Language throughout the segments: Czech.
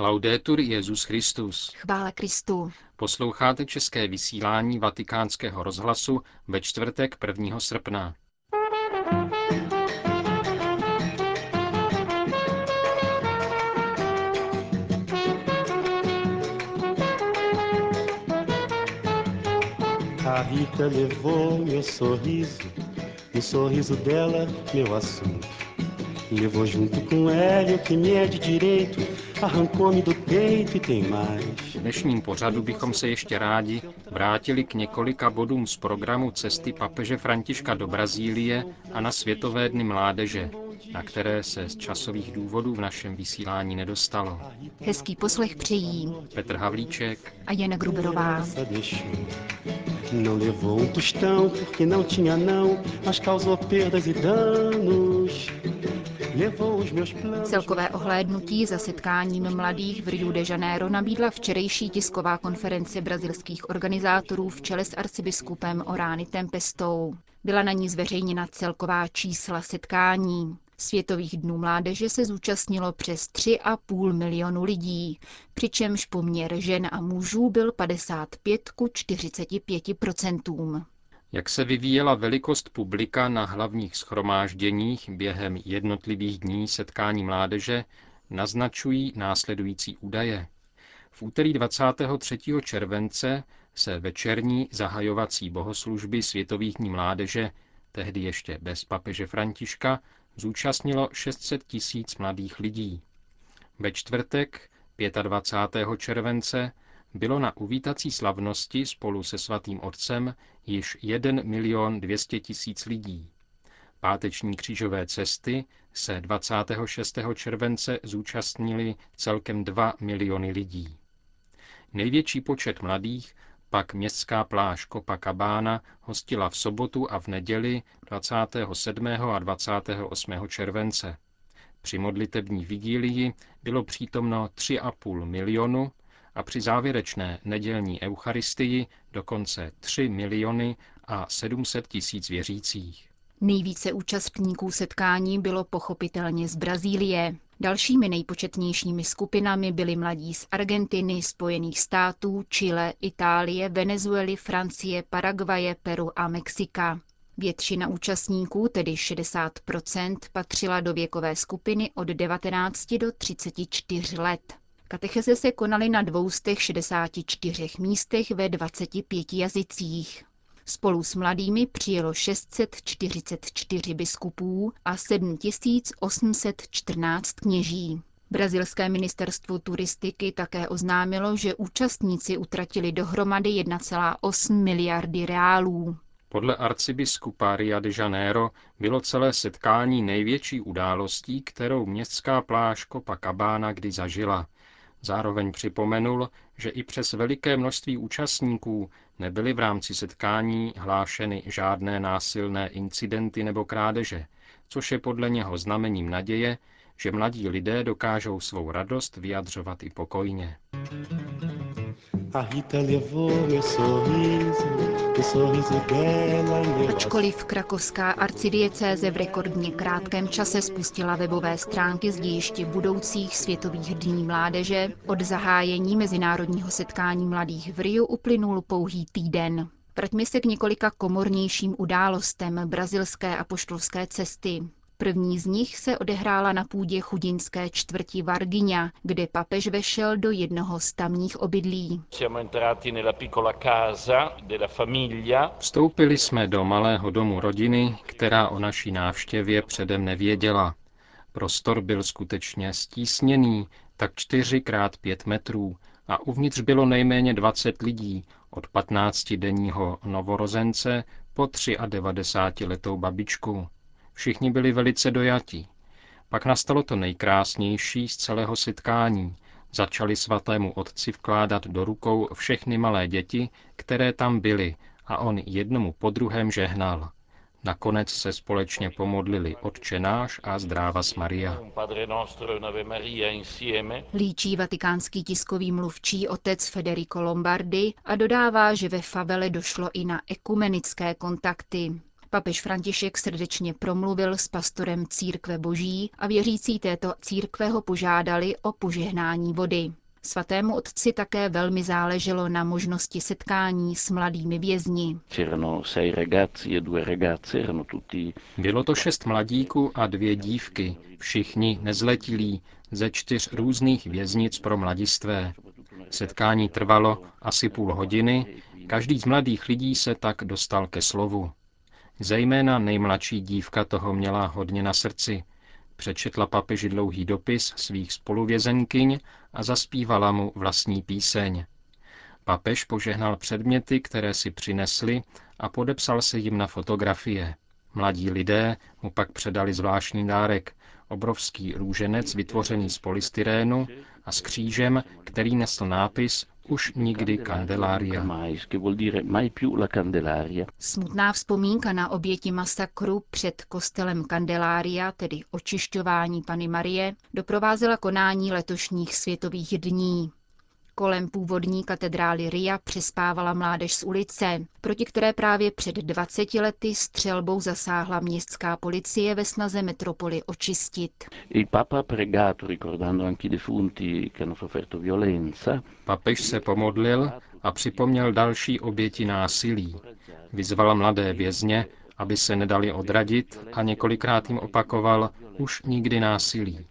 Laudetur Jezus Christus. Chvála Kristu. Posloucháte české vysílání Vatikánského rozhlasu ve čtvrtek 1. srpna. A Rita levou meu sorriso, no sorriso dela meu assunto. Levou junto com ela o que me é de direito, arrancou-me do peito e tem mais. V dnešním pořadu bychom se ještě rádi vrátili k několika bodům z programu cesty papeže Františka do Brazílie a na Světové dny mládeže, na které se z časových důvodů v našem vysílání nedostalo. Hezký poslech přejí Petr Havlíček a Jana Gruberová. Não levou um tostão porque não tinha não, mas causou perdas e danos. Celkové ohlédnutí za setkáním mladých v Rio de Janeiro nabídla včerejší tisková konference brazilských organizátorů v čele s arcibiskupem Orány Tempestou. Byla na ní zveřejněna celková čísla setkání. Světových dnů mládeže se zúčastnilo přes 3,5 milionu lidí, přičemž poměr žen a mužů byl 55 ku 45 procentům. Jak se vyvíjela velikost publika na hlavních schromážděních během jednotlivých dní setkání mládeže, naznačují následující údaje. V úterý 23. července se večerní zahajovací bohoslužby Světových dní mládeže, tehdy ještě bez papeže Františka, zúčastnilo 600 tisíc mladých lidí. Ve čtvrtek 25. července bylo na uvítací slavnosti spolu se svatým otcem již 1 milion 200 tisíc lidí. Páteční křížové cesty se 26. července zúčastnili celkem 2 miliony lidí. Největší počet mladých pak městská pláž Copacabana hostila v sobotu a v neděli 27. a 28. července. Při modlitební vigílii bylo přítomno 3,5 milionu a při závěrečné nedělní eucharistii dokonce 3 miliony a 700 tisíc věřících. Nejvíce účastníků setkání bylo pochopitelně z Brazílie. Dalšími nejpočetnějšími skupinami byli mladí z Argentiny, Spojených států, Chile, Itálie, Venezuely, Francie, Paraguaje, Peru a Mexika. Většina účastníků, tedy 60 patřila do věkové skupiny od 19 do 34 let. Katecheze se konaly na 264 místech ve 25 jazycích. Spolu s mladými přijelo 644 biskupů a 7814 kněží. Brazilské ministerstvo turistiky také oznámilo, že účastníci utratili dohromady 1,8 miliardy reálů. Podle arcibiskupa Ria de Janeiro bylo celé setkání největší událostí, kterou městská pláž Copacabana kdy zažila. Zároveň připomenul, že i přes veliké množství účastníků nebyly v rámci setkání hlášeny žádné násilné incidenty nebo krádeže, což je podle něho znamením naděje, že mladí lidé dokážou svou radost vyjadřovat i pokojně. A Rita sorriso, sorriso dela Ačkoliv krakovská arcidiecéze v rekordně krátkém čase spustila webové stránky z dějiště budoucích světových dní mládeže, od zahájení mezinárodního setkání mladých v Riu uplynul pouhý týden. Vraťme se k několika komornějším událostem brazilské apoštolské cesty. První z nich se odehrála na půdě chudinské čtvrti Varginha, kde papež vešel do jednoho z tamních obydlí. Siamo entrati nella piccola casa della famiglia. Vstoupili jsme do malého domu rodiny, která o naší návštěvě předem nevěděla. Prostor byl skutečně stísněný, tak 4 krát 5 metrů a uvnitř bylo nejméně 20 lidí, od 15 denního novorozence po 93 letou babičku. Všichni byli velice dojatí. Pak nastalo to nejkrásnější z celého setkání. Začali svatému otci vkládat do rukou všechny malé děti, které tam byly, a on jednomu po druhém žehnal. Nakonec se společně pomodlili Otče náš a e un'Ave Maria. Líčí vatikánský tiskový mluvčí otec Federico Lombardi a dodává, že ve favele došlo i na ekumenické kontakty. Papež František srdečně promluvil s pastorem církve boží a věřící této církve ho požádali o požehnání vody. Svatému otci také velmi záleželo na možnosti setkání s mladými vězni. Bylo to šest mladíků a dvě dívky, všichni nezletilí, ze čtyř různých věznic pro mladistvé. Setkání trvalo asi půl hodiny, každý z mladých lidí se tak dostal ke slovu. Zejména nejmladší dívka toho měla hodně na srdci. Přečetla papeži dlouhý dopis svých spoluvězenkyň a zaspívala mu vlastní píseň. Papež požehnal předměty, které si přinesli a podepsal se jim na fotografie. Mladí lidé mu pak předali zvláštní dárek, obrovský růženec vytvořený z polystyrénu a s křížem, který nesl nápis už nikdy Kandelária. Smutná vzpomínka na oběti masakru před kostelem Kandelária, tedy očišťování Pany Marie, doprovázela konání letošních světových dní. Kolem původní katedrály Ria přespávala mládež z ulice, proti které právě před 20 lety střelbou zasáhla městská policie ve snaze metropoli očistit. Papež se pomodlil a připomněl další oběti násilí. Vyzval mladé vězně, aby se nedali odradit a několikrát jim opakoval už nikdy násilí.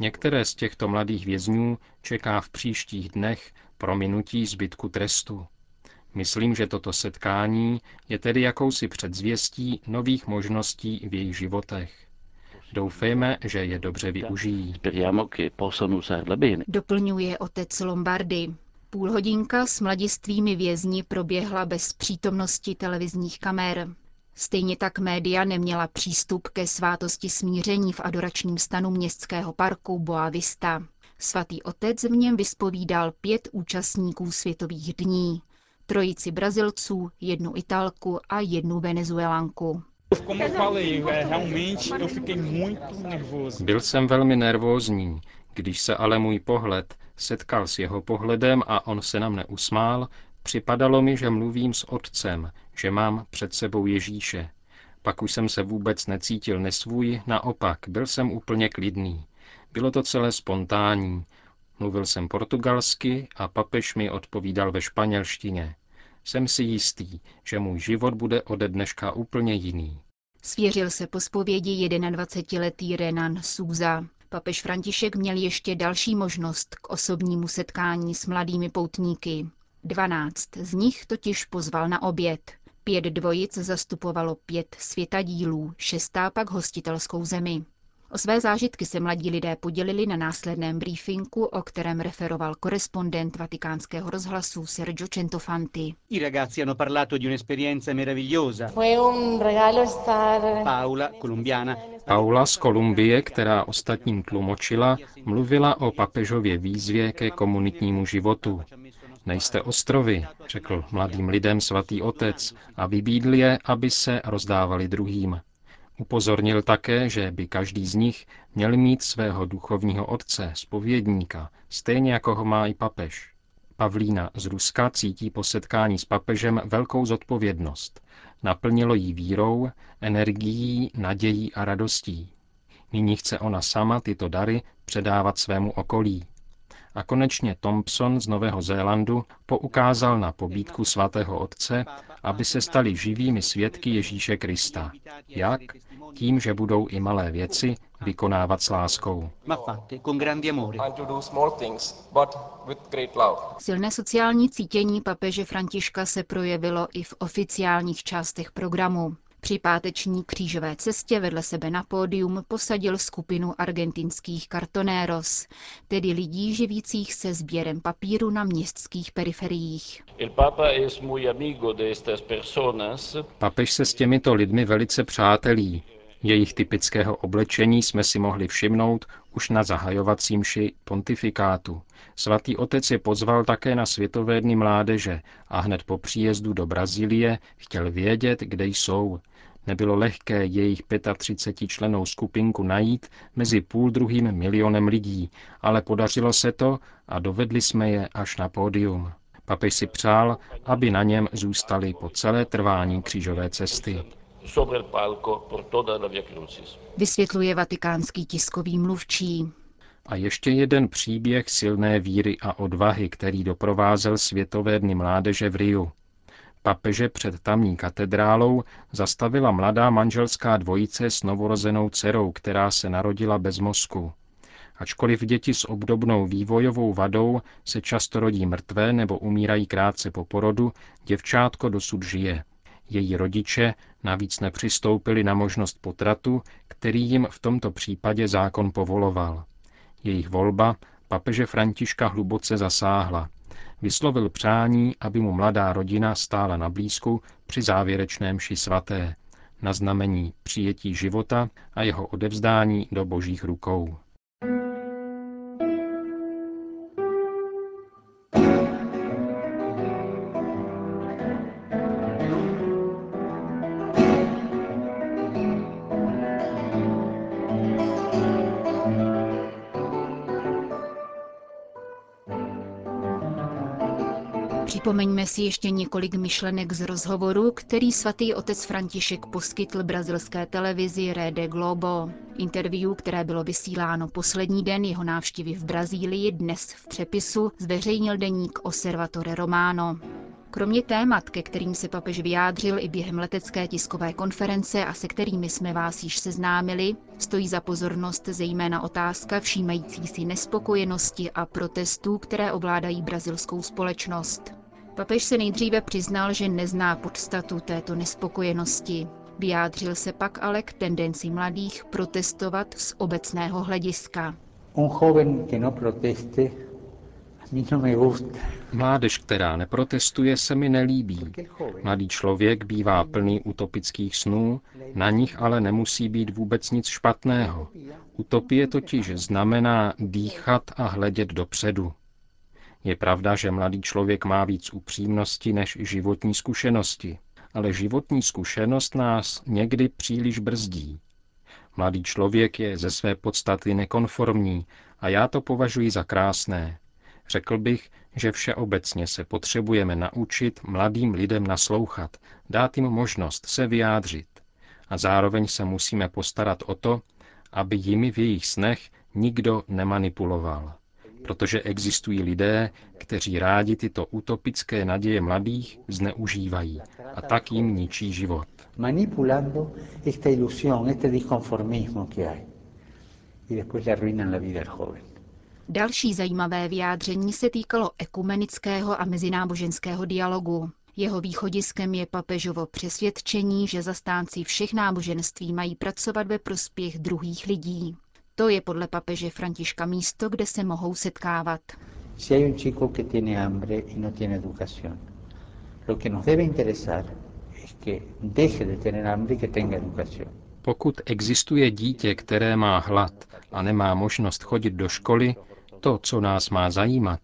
Některé z těchto mladých vězňů čeká v příštích dnech prominutí zbytku trestu. Myslím, že toto setkání je tedy jakousi předzvěstí nových možností v jejich životech. Doufejme, že je dobře využijí. Doplňuje otec Lombardy. Půlhodinka s mladistvými vězni proběhla bez přítomnosti televizních kamer. Stejně tak média neměla přístup ke svátosti smíření v adoračním stanu městského parku Boa Vista. Svatý otec v něm vyspovídal pět účastníků světových dní. Trojici Brazilců, jednu Italku a jednu Venezuelanku. Byl jsem velmi nervózní, když se ale můj pohled setkal s jeho pohledem a on se na mne usmál, připadalo mi, že mluvím s otcem, že mám před sebou Ježíše. Pak už jsem se vůbec necítil nesvůj, naopak, byl jsem úplně klidný. Bylo to celé spontánní. Mluvil jsem portugalsky a papež mi odpovídal ve španělštině. Jsem si jistý, že můj život bude ode dneška úplně jiný. Svěřil se po zpovědi 21-letý Renan Souza. Papež František měl ještě další možnost k osobnímu setkání s mladými poutníky. Dvanáct z nich totiž pozval na oběd. Pět dvojic zastupovalo pět světadílů, šestá pak hostitelskou zemi. O své zážitky se mladí lidé podělili na následném briefingu, o kterém referoval korespondent vatikánského rozhlasu Sergio Centofanti. Paula, colombiana, Paula z Kolumbie, která ostatním tlumočila, mluvila o papežově výzvě ke komunitnímu životu. Nejste ostrovy, řekl mladým lidem svatý otec a vybídl je, aby se rozdávali druhým. Upozornil také, že by každý z nich měl mít svého duchovního otce, spovědníka, stejně jako ho má i papež. Pavlína z Ruska cítí po setkání s papežem velkou zodpovědnost. Naplnilo jí vírou, energií, nadějí a radostí. Nyní chce ona sama tyto dary předávat svému okolí. A konečně Thompson z Nového Zélandu poukázal na pobídku svatého otce, aby se stali živými svědky Ježíše Krista. Jak? Tím, že budou i malé věci vykonávat s láskou. Silné sociální cítění papeže Františka se projevilo i v oficiálních částech programu. Při páteční křížové cestě vedle sebe na pódium posadil skupinu argentinských kartonéros, tedy lidí živících se sběrem papíru na městských periferiích. Papež se s těmito lidmi velice přátelí. Jejich typického oblečení jsme si mohli všimnout už na zahajovacím ši pontifikátu. Svatý otec je pozval také na Světové dny mládeže a hned po příjezdu do Brazílie chtěl vědět, kde jsou. Nebylo lehké jejich 35 členou skupinku najít mezi půl druhým milionem lidí, ale podařilo se to a dovedli jsme je až na pódium. Papež si přál, aby na něm zůstali po celé trvání křížové cesty. Sobre el palco por toda la Via Crucis. Vysvětluje vatikánský tiskový mluvčí. A ještě jeden příběh silné víry a odvahy, který doprovázel Světové dny mládeže v Riu. Papeže před tamní katedrálou zastavila mladá manželská dvojice s novorozenou dcerou, která se narodila bez mozku. Ačkoliv děti s obdobnou vývojovou vadou se často rodí mrtvé nebo umírají krátce po porodu, děvčátko dosud žije. Její rodiče navíc nepřistoupili na možnost potratu, který jim v tomto případě zákon povoloval. Jejich volba papeže Františka hluboce zasáhla. Vyslovil přání, aby mu mladá rodina stála na blízku při závěrečném ši svaté, na znamení přijetí života a jeho odevzdání do božích rukou. Připomeňme si ještě několik myšlenek z rozhovoru, který svatý otec František poskytl brazilské televizi Rede Globo. Interview, které bylo vysíláno poslední den jeho návštěvy v Brazílii, dnes v přepisu zveřejnil deník Osservatore Romano. Kromě témat, ke kterým se papež vyjádřil i během letecké tiskové konference a se kterými jsme vás již seznámili, stojí za pozornost zejména otázka všímající si nespokojenosti a protestů, které ovládají brazilskou společnost. Papež se nejdříve přiznal, že nezná podstatu této nespokojenosti. Vyjádřil se pak ale k tendenci mladých protestovat z obecného hlediska. No proteste, a mí no. Mládež, která neprotestuje, se mi nelíbí. Mladý člověk bývá plný utopických snů, na nich ale nemusí být vůbec nic špatného. Utopie totiž znamená dýchat a hledět dopředu. Je pravda, že mladý člověk má víc upřímnosti než životní zkušenosti, ale životní zkušenost nás někdy příliš brzdí. Mladý člověk je ze své podstaty nekonformní a já to považuji za krásné. Řekl bych, že všeobecně se potřebujeme naučit mladým lidem naslouchat, dát jim možnost se vyjádřit. A zároveň se musíme postarat o to, aby jimi v jejich snech nikdo nemanipuloval protože existují lidé, kteří rádi tyto utopické naděje mladých zneužívají a tak jim ničí život. Manipulando esta ilusión, este disconformismo que hay. Y después le arruinan la vida al joven. Další zajímavé vyjádření se týkalo ekumenického a mezináboženského dialogu. Jeho východiskem je papežovo přesvědčení, že zastánci všech náboženství mají pracovat ve prospěch druhých lidí. To je podle papeže Františka místo, kde se mohou setkávat. Si hay un chico que tiene hambre y no tiene educación, lo que nos debe interesar es que deje de tener hambre y que tenga educación. Pokud existuje dítě, které má hlad a nemá možnost chodit do školy, to, co nás má zajímat,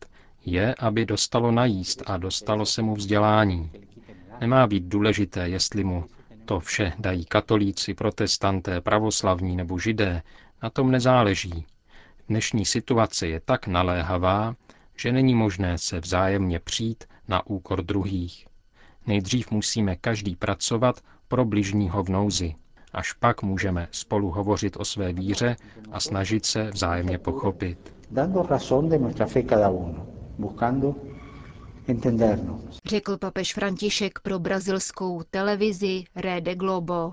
je, aby dostalo najíst a dostalo se mu vzdělání. Nemá být důležité, jestli mu to vše dají katolíci, protestanté, pravoslavní nebo židé, na tom nezáleží. Dnešní situace je tak naléhavá, že není možné se vzájemně přijít na úkor druhých. Nejdřív musíme každý pracovat pro bližního v nouzi. Až pak můžeme spolu hovořit o své víře a snažit se vzájemně pochopit. Dando razón de nuestra fe cada uno, buscando entendernos. Řekl papež František pro brazilskou televizi Rede Globo.